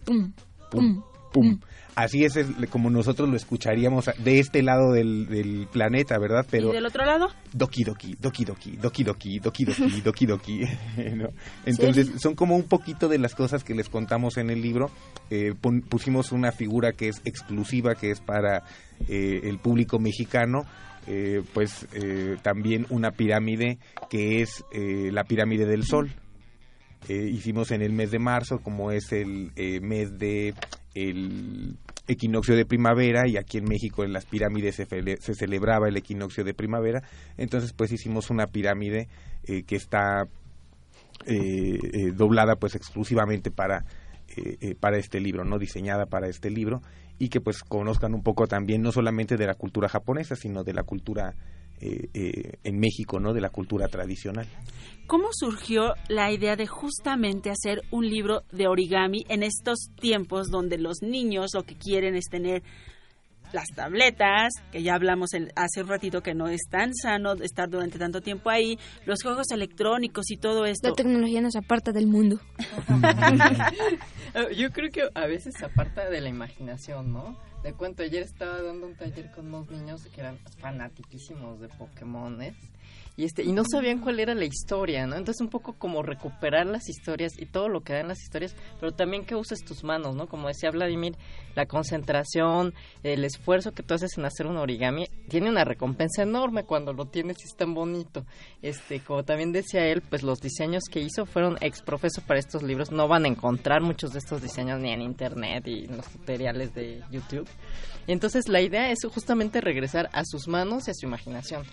Pum, Pum, pum. Así es como nosotros lo escucharíamos de este lado del, del planeta, ¿verdad? Pero ¿Y del otro lado? Doki Doki, Doki Doki, Doki Doki, Doki Doki, Doki Doki. ¿no? Entonces, son como un poquito de las cosas que les contamos en el libro. Eh, pusimos una figura que es exclusiva, que es para eh, el público mexicano. eh, pues eh, también una pirámide que es eh, la pirámide del sol. Eh, hicimos en el mes de marzo, como es el eh, mes de el equinoccio de primavera y aquí en México en las pirámides se, se celebraba el equinoccio de primavera, entonces pues hicimos una pirámide eh, que está eh, eh, doblada pues exclusivamente para eh, para este libro, no diseñada para este libro y que pues conozcan un poco también no solamente de la cultura japonesa, sino de la cultura eh, eh, en México, no de la cultura tradicional. ¿Cómo surgió la idea de justamente hacer un libro de origami en estos tiempos donde los niños lo que quieren es tener las tabletas, que ya hablamos el- hace un ratito que no es tan sano de estar durante tanto tiempo ahí, los juegos electrónicos y todo esto? La tecnología nos aparta del mundo. Yo creo que a veces aparta de la imaginación, ¿no? De cuento, ayer estaba dando un taller con unos niños que eran fanatiquísimos de Pokémones y este y no sabían cuál era la historia, ¿no? Entonces un poco como recuperar las historias y todo lo que dan las historias, pero también que uses tus manos, ¿no? Como decía Vladimir, la concentración, el esfuerzo que tú haces en hacer un origami tiene una recompensa enorme cuando lo tienes y es tan bonito. Este, como también decía él, pues los diseños que hizo fueron ex profeso para estos libros. No van a encontrar muchos de estos diseños ni en internet y en los tutoriales de YouTube. Y entonces la idea es justamente regresar a sus manos y a su imaginación.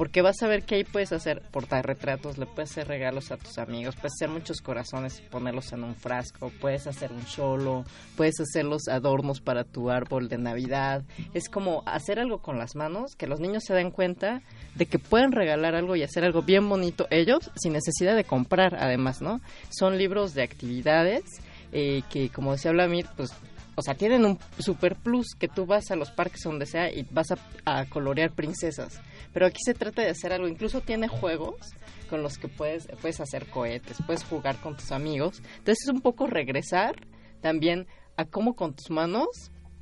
Porque vas a ver que ahí puedes hacer portarretratos, le puedes hacer regalos a tus amigos, puedes hacer muchos corazones y ponerlos en un frasco, puedes hacer un cholo, puedes hacer los adornos para tu árbol de Navidad. Es como hacer algo con las manos, que los niños se den cuenta de que pueden regalar algo y hacer algo bien bonito ellos sin necesidad de comprar, además, ¿no? Son libros de actividades eh, que, como decía Vladimir, pues o sea, tienen un super plus que tú vas a los parques donde sea y vas a, colorear princesas. Pero aquí se trata de hacer algo. Incluso tiene juegos con los que puedes, puedes hacer cohetes, puedes jugar con tus amigos. Entonces es un poco regresar también a cómo con tus manos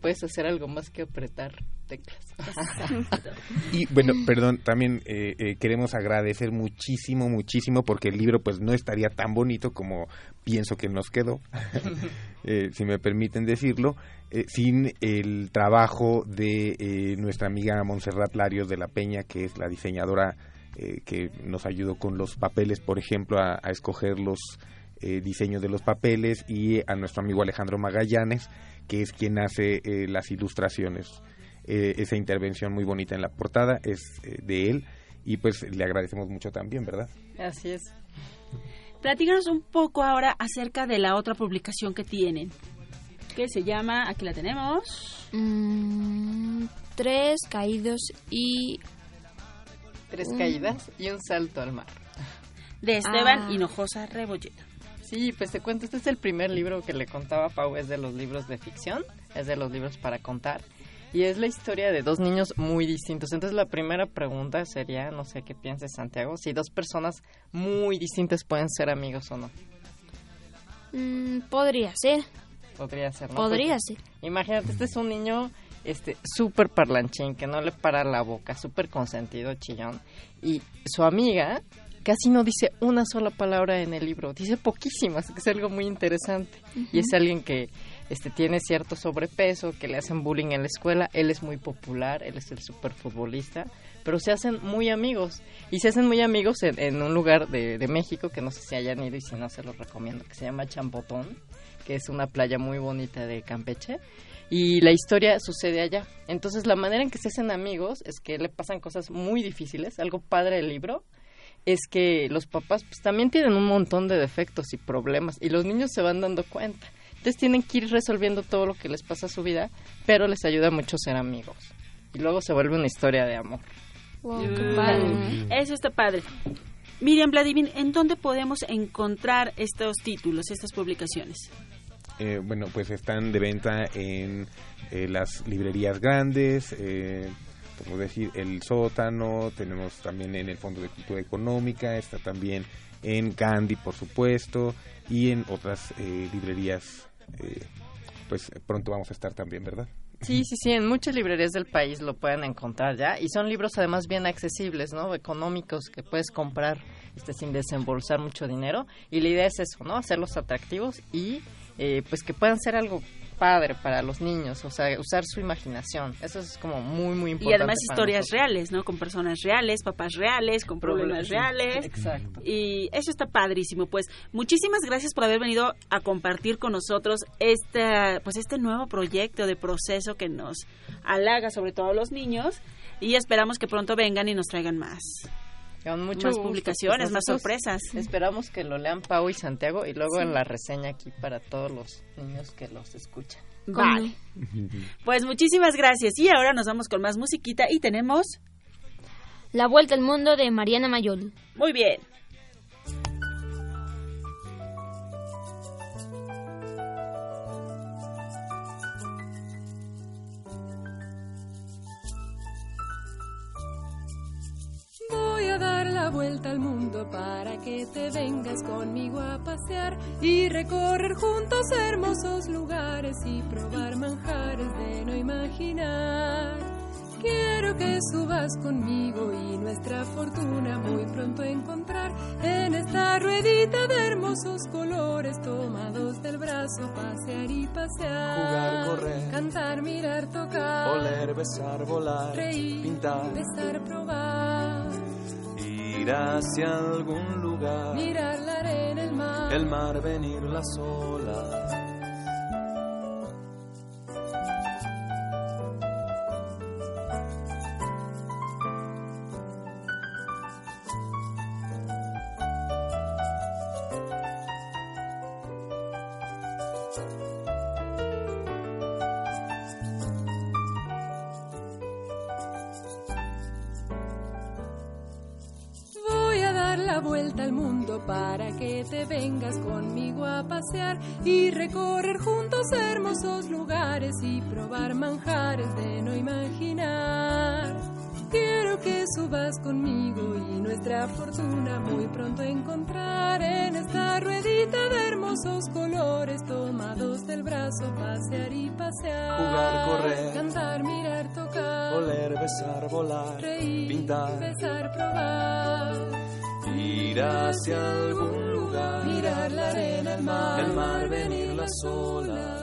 puedes hacer algo más que apretar teclas. y bueno, perdón, también eh, eh, queremos agradecer muchísimo, muchísimo, porque el libro pues no estaría tan bonito como pienso que nos quedó, eh, si me permiten decirlo, eh, sin el trabajo de eh, nuestra amiga Montserrat Larios de la Peña, que es la diseñadora que nos ayudó con los papeles, por ejemplo, a, a escoger los eh, diseños de los papeles, y a nuestro amigo Alejandro Magallanes, que es quien hace eh, las ilustraciones. Eh, esa intervención muy bonita en la portada es eh, de él y pues le agradecemos mucho también, ¿verdad? Así es. Platícanos un poco ahora acerca de la otra publicación que tienen, que se llama, aquí la tenemos. Mm, tres caídos y... Tres caídas y un salto al mar. De Esteban Ah. Hinojosa Rebolleta. Sí, pues te cuento, este es el primer libro que le contaba a Pau, es de los libros de ficción, es de los libros para contar. Y es la historia de dos niños muy distintos. Entonces la primera pregunta sería, no sé qué pienses Santiago, si dos personas muy distintas pueden ser amigos o no. Mm, podría ser. Podría ser, ¿no? Podría Porque ser. Imagínate, este es un niño este súper parlanchín, que no le para la boca, súper consentido, chillón. Y su amiga casi no dice una sola palabra en el libro, dice poquísimas, que es algo muy interesante. Y es alguien que este tiene cierto sobrepeso, que le hacen bullying en la escuela, él es muy popular, él es el super futbolista, pero se hacen muy amigos. Y se hacen muy amigos en, en un lugar de, de México que no sé si hayan ido y si no se los recomiendo, que se llama Champotón, que es una playa muy bonita de Campeche. Y la historia sucede allá. Entonces la manera en que se hacen amigos es que le pasan cosas muy difíciles. Algo padre del libro es que los papás pues también tienen un montón de defectos y problemas y los niños se van dando cuenta. Entonces tienen que ir resolviendo todo lo que les pasa a su vida, pero les ayuda mucho ser amigos. Y luego se vuelve una historia de amor. Mm, Eso está padre. Miriam Vladimir, ¿en dónde podemos encontrar estos títulos, estas publicaciones? Eh, bueno, pues están de venta en eh, las librerías grandes, eh, podemos decir el sótano, tenemos también en el Fondo de Cultura Económica, está también en Gandhi, por supuesto, y en otras eh, librerías, eh, pues pronto vamos a estar también, ¿verdad? Sí, sí, sí, en muchas librerías del país lo pueden encontrar ya y son libros además bien accesibles, ¿no? Económicos que puedes comprar este, sin desembolsar mucho dinero y la idea es eso, ¿no? Hacerlos atractivos y eh, pues que puedan ser algo padre para los niños, o sea, usar su imaginación. Eso es como muy, muy importante. Y además historias nosotros. reales, ¿no? Con personas reales, papás reales, con problemas Sí, reales. Exacto. Y eso está padrísimo. Pues muchísimas gracias por haber venido a compartir con nosotros este, pues este nuevo proyecto de proceso que nos halaga sobre todo a los niños. Y esperamos que pronto vengan y nos traigan más. Con mucho más gusto, publicaciones, pues más sorpresas. Esperamos que lo lean Pau y Santiago y luego Sí. en la reseña aquí para todos los niños que los escuchan. Vale. Pues muchísimas gracias. Y ahora nos vamos con más musiquita y tenemos... La Vuelta al Mundo de Mariana Mayol. Muy bien. A dar la vuelta al mundo para que te vengas conmigo a pasear y recorrer juntos hermosos lugares y probar manjares de no imaginar. Quiero que subas conmigo y nuestra fortuna muy pronto encontrar en esta ruedita de hermosos colores tomados del brazo, pasear y pasear. Jugar, correr. Cantar, mirar, tocar. Oler, besar, volar, Reír, pintar, besar, probar. Ir hacia algún lugar, Mirar la arena, el mar. el mar, venir las olas. Pasear y recorrer juntos hermosos lugares y probar manjares de no imaginar. Quiero que subas conmigo y nuestra fortuna muy pronto encontrar en esta ruedita de hermosos colores tomados del brazo, pasear y pasear. Jugar, correr. Cantar, mirar, tocar. Oler, besar, volar, Reír, pintar, besar, probar. Ir hacia algún lugar, Mirar la arena, el mar, el mar, venir las olas.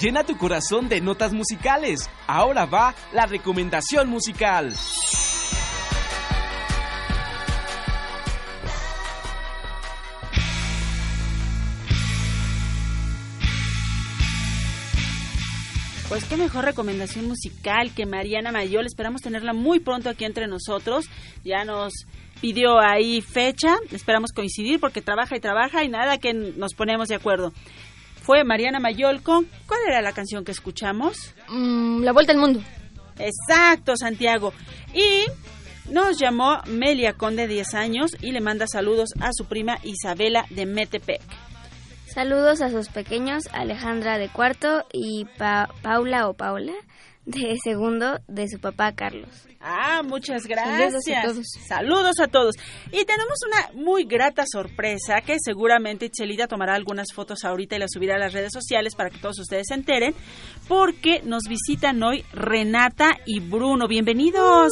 Llena tu corazón de notas musicales. Ahora va la recomendación musical. Pues qué mejor recomendación musical que Mariana Mayol. Esperamos tenerla muy pronto aquí entre nosotros. Ya nos pidió ahí fecha. Esperamos coincidir porque trabaja y trabaja y nada que nos ponemos de acuerdo. Fue Mariana Mayol con... ¿Cuál era la canción que escuchamos? Mm, la vuelta al mundo. Exacto, Santiago. Y nos llamó Melia Conde, 10 años, y le manda saludos a su prima Isabela de Metepec. Saludos a sus pequeños Alejandra de cuarto y Pa- Paula o Paula de segundo de su papá Carlos. Ah, muchas Saludos gracias. a todos. Saludos a todos. Y tenemos una muy grata sorpresa que seguramente Chelida tomará algunas fotos ahorita y las subirá a las redes sociales para que todos ustedes se enteren, porque nos visitan hoy Renata y Bruno. Bienvenidos.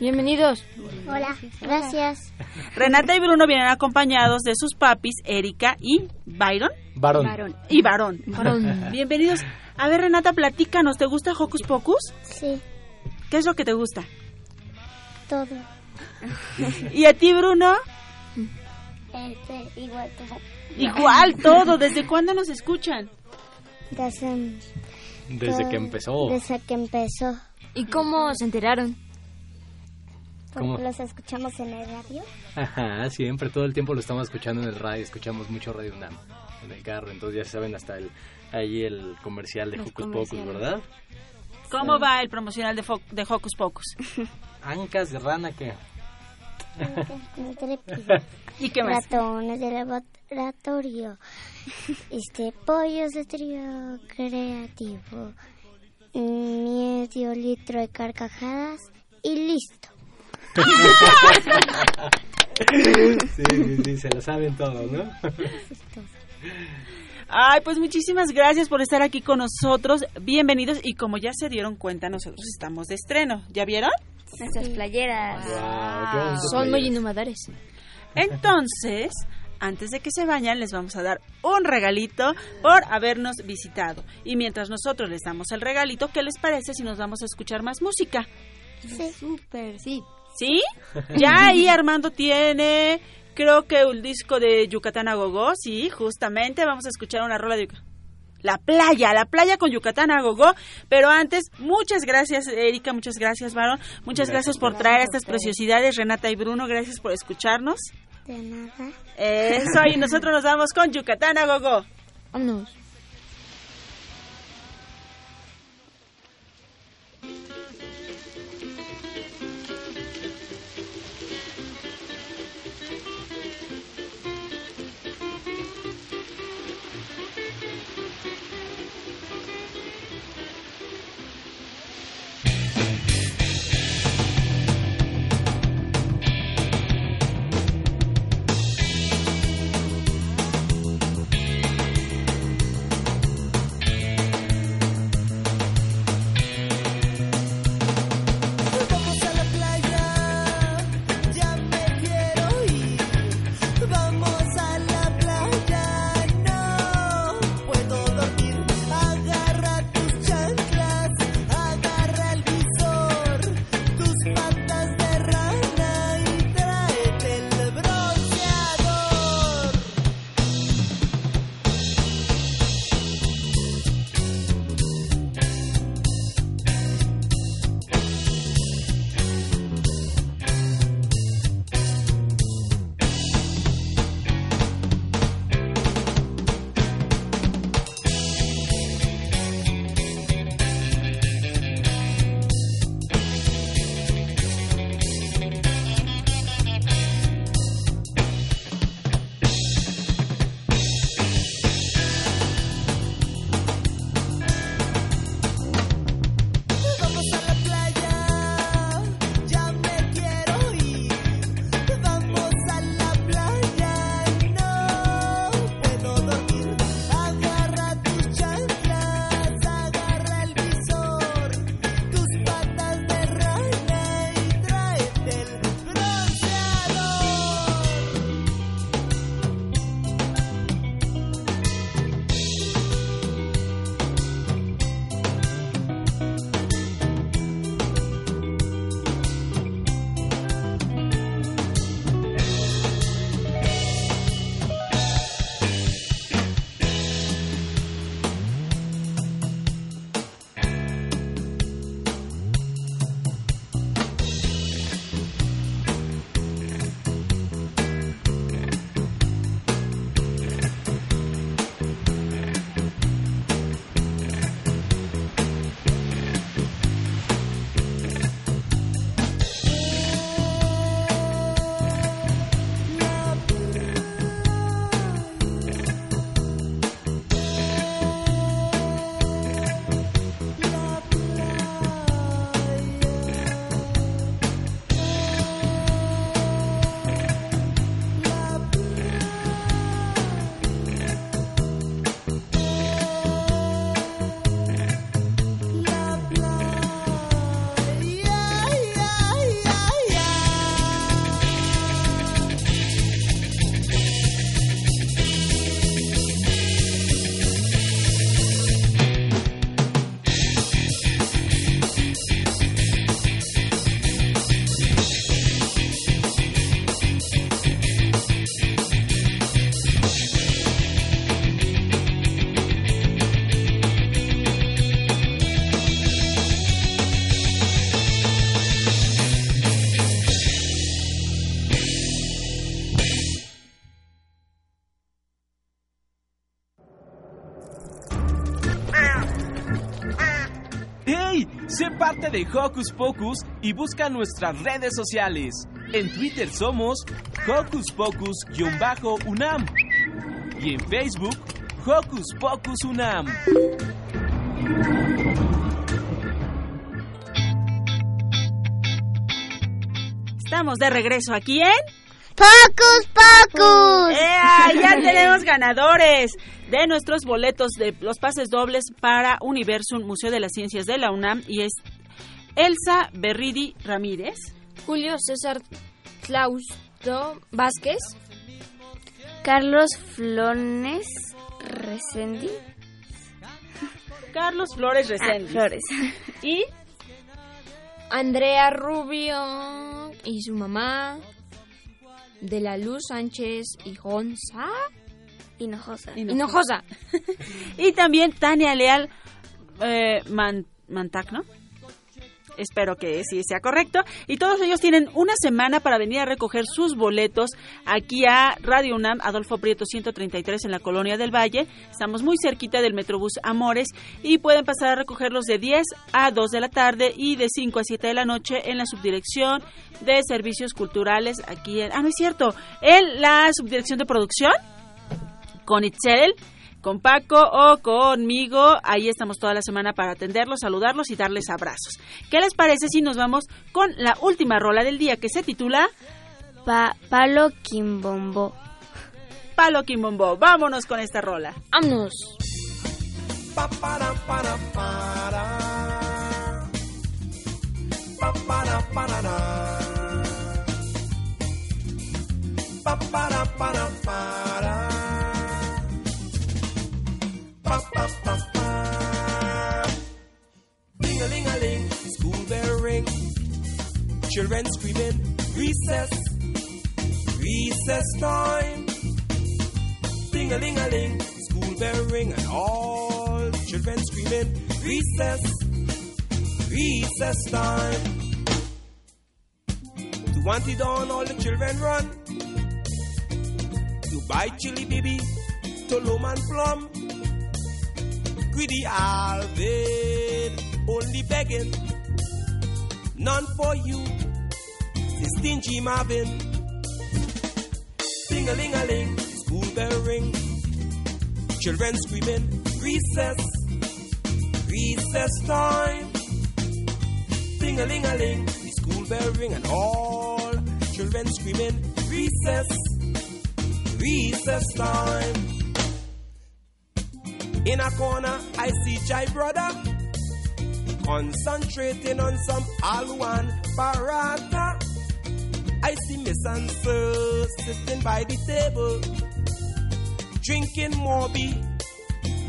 Bienvenidos. Hola, gracias. Renata y Bruno vienen acompañados de sus papis, Erika y Byron. Varón. Y Varón. Bienvenidos. A ver, Renata, platícanos. ¿Te gusta Hocus Pocus? Sí, ¿Qué es lo que te gusta? todo. ¿Y a ti, Bruno? Este, igual todo. Igual todo. ¿Desde cuándo nos escuchan? Desde, Desde que empezó. desde que empezó. ¿Y cómo se enteraron? ¿Cómo? Los escuchamos en el radio. Ajá, siempre, todo el tiempo lo estamos escuchando en el radio, escuchamos mucho Radio UNAM en el carro, entonces ya saben hasta el, ahí el comercial de Los Hocus Pocus. ¿verdad? ¿Cómo va el promocional de, Fo- de Hocus Pocus? Ancas de rana que... ¿Y qué más? Ratones de laboratorio. Este, pollos de trío creativo. Medio litro de carcajadas y listo. Sí, sí, sí, se lo saben todos, ¿no? Ay, pues muchísimas gracias por estar aquí con nosotros. Bienvenidos. Y como ya se dieron cuenta, nosotros estamos de estreno. ¿Ya vieron? Nuestras playeras. Son muy innovadores. Entonces, antes de que se vayan, les vamos a dar un regalito por habernos visitado. Y mientras nosotros les damos el regalito, ¿qué les parece si nos vamos a escuchar más música? Sí. Súper, sí. ¿Sí? Ya ahí Armando tiene, creo que el disco de Yucatán a Gogó, sí, justamente vamos a escuchar una rola de Yuc- La playa, la playa con Yucatán a Gogó. Pero antes, muchas gracias, Erika, muchas gracias, Varón. Muchas gracias, Gracias. por traer estas preciosidades, Renata y Bruno, gracias por escucharnos. De nada. Eso, y nosotros nos vamos con Yucatán a Gogó. Vámonos. De Hocus Pocus y busca nuestras redes sociales. En Twitter somos Hocus Pocus-UNAM y en Facebook Hocus Pocus UNAM. Estamos de regreso aquí en... ¡Pocus Pocus! ¡Ea! Ya tenemos ganadores de nuestros boletos de los pases dobles para Universum Museo de las Ciencias de la UNAM y es Elsa Berridi Ramírez. Julio César Clausto Vázquez. Carlos Flones Resendi. Carlos Flores. Ah, Flores. Y Andrea Rubio y su mamá. De la Luz Sánchez y Jonza. Hinojosa. Hinojosa. y también Tania Leal eh, Man- Mantac, ¿no? Espero que sí sea correcto. Y todos ellos tienen una semana para venir a recoger sus boletos aquí a Radio UNAM, Adolfo Prieto 133 en la Colonia del Valle. Estamos muy cerquita del Metrobús Amores y pueden pasar a recogerlos de 10 a 2 de la tarde y de 5 a 7 de la noche en la subdirección de servicios culturales aquí en... Ah, no es cierto. En la subdirección de producción con Itzel, con Paco o conmigo. Ahí estamos toda la semana para atenderlos, saludarlos y darles abrazos. ¿Qué les parece si nos vamos con la última rola del día que se titula Pa Palo Quimbombo. Palo Quimbombo? Vámonos con esta rola. Vámonos. Pa para para para. Pa para para ra. Pa para para para. Ding a ling a ling, school bell ring. Children screaming, recess, recess time. Ding a ling a ling, school bell ring, and all children screaming, recess, recess time. To want it on, all the children run. To buy chili baby, to and plum. Greedy Alvin, only begging, none for you. The stingy Marvin. Ding a ling a ling, school bell ring. Children screaming, recess, recess time. Ding a ling a ling, the school bell ring, and all children screaming, recess, recess time. In a corner, I see Jai brother concentrating on some Alwan Barata. I see Miss Ansel sitting by the table, drinking Morby,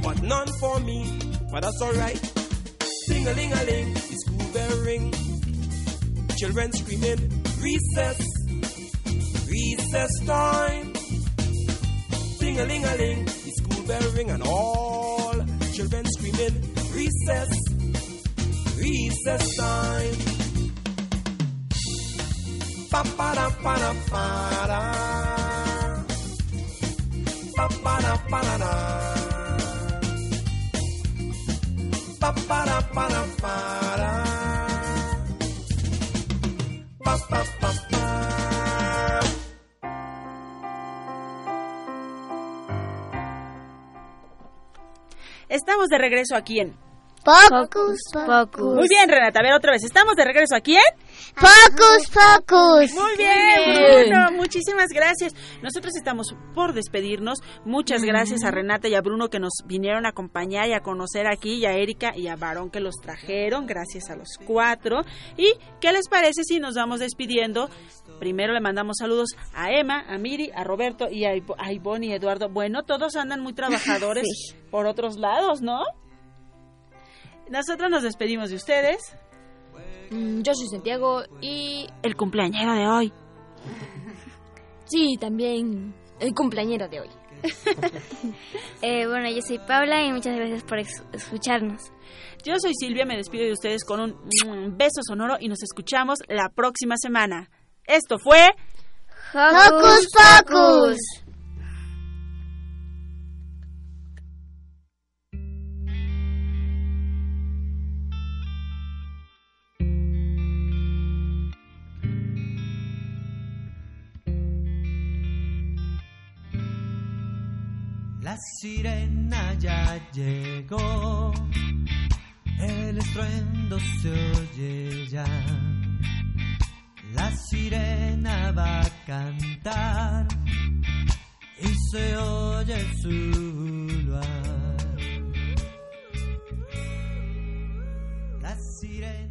but none for me. But that's alright. Ding a ling a ling, the school bell ring. Children screaming, recess, recess time. Ding a ling a ling, the school bell ring, and all children screaming, recess, recess time. Pa pa da pa da pa da. Pa pa da pa da da. Pa pa da pa da pa da. Estamos de regreso aquí en... Pocus Pocus. Muy bien, Renata. A ver, otra vez. Estamos de regreso aquí en... Pocus Pocus. Muy bien, Bruno, muchísimas gracias. Nosotros estamos por despedirnos. Muchas gracias a Renata y a Bruno que nos vinieron a acompañar y a conocer aquí, y a Erika y a Varón que los trajeron. Gracias a los cuatro. ¿Y qué les parece si nos vamos despidiendo? Primero le mandamos saludos a Emma, a Miri, a Roberto y a, Ivo- a Ivonne y Eduardo. Bueno, todos andan muy trabajadores Sí. por otros lados, ¿no? Nosotros nos despedimos de ustedes. Mm, Yo soy Santiago y... El cumpleañero de hoy. Sí, también el cumpleañero de hoy. Eh, bueno, yo soy Paula y muchas gracias por escucharnos. Yo soy Silvia, me despido de ustedes con un beso sonoro y nos escuchamos la próxima semana. Esto fue Hocus Pocus. La sirena ya llegó, el estruendo se oye ya. La sirena va a cantar y se oye su luar. La sirena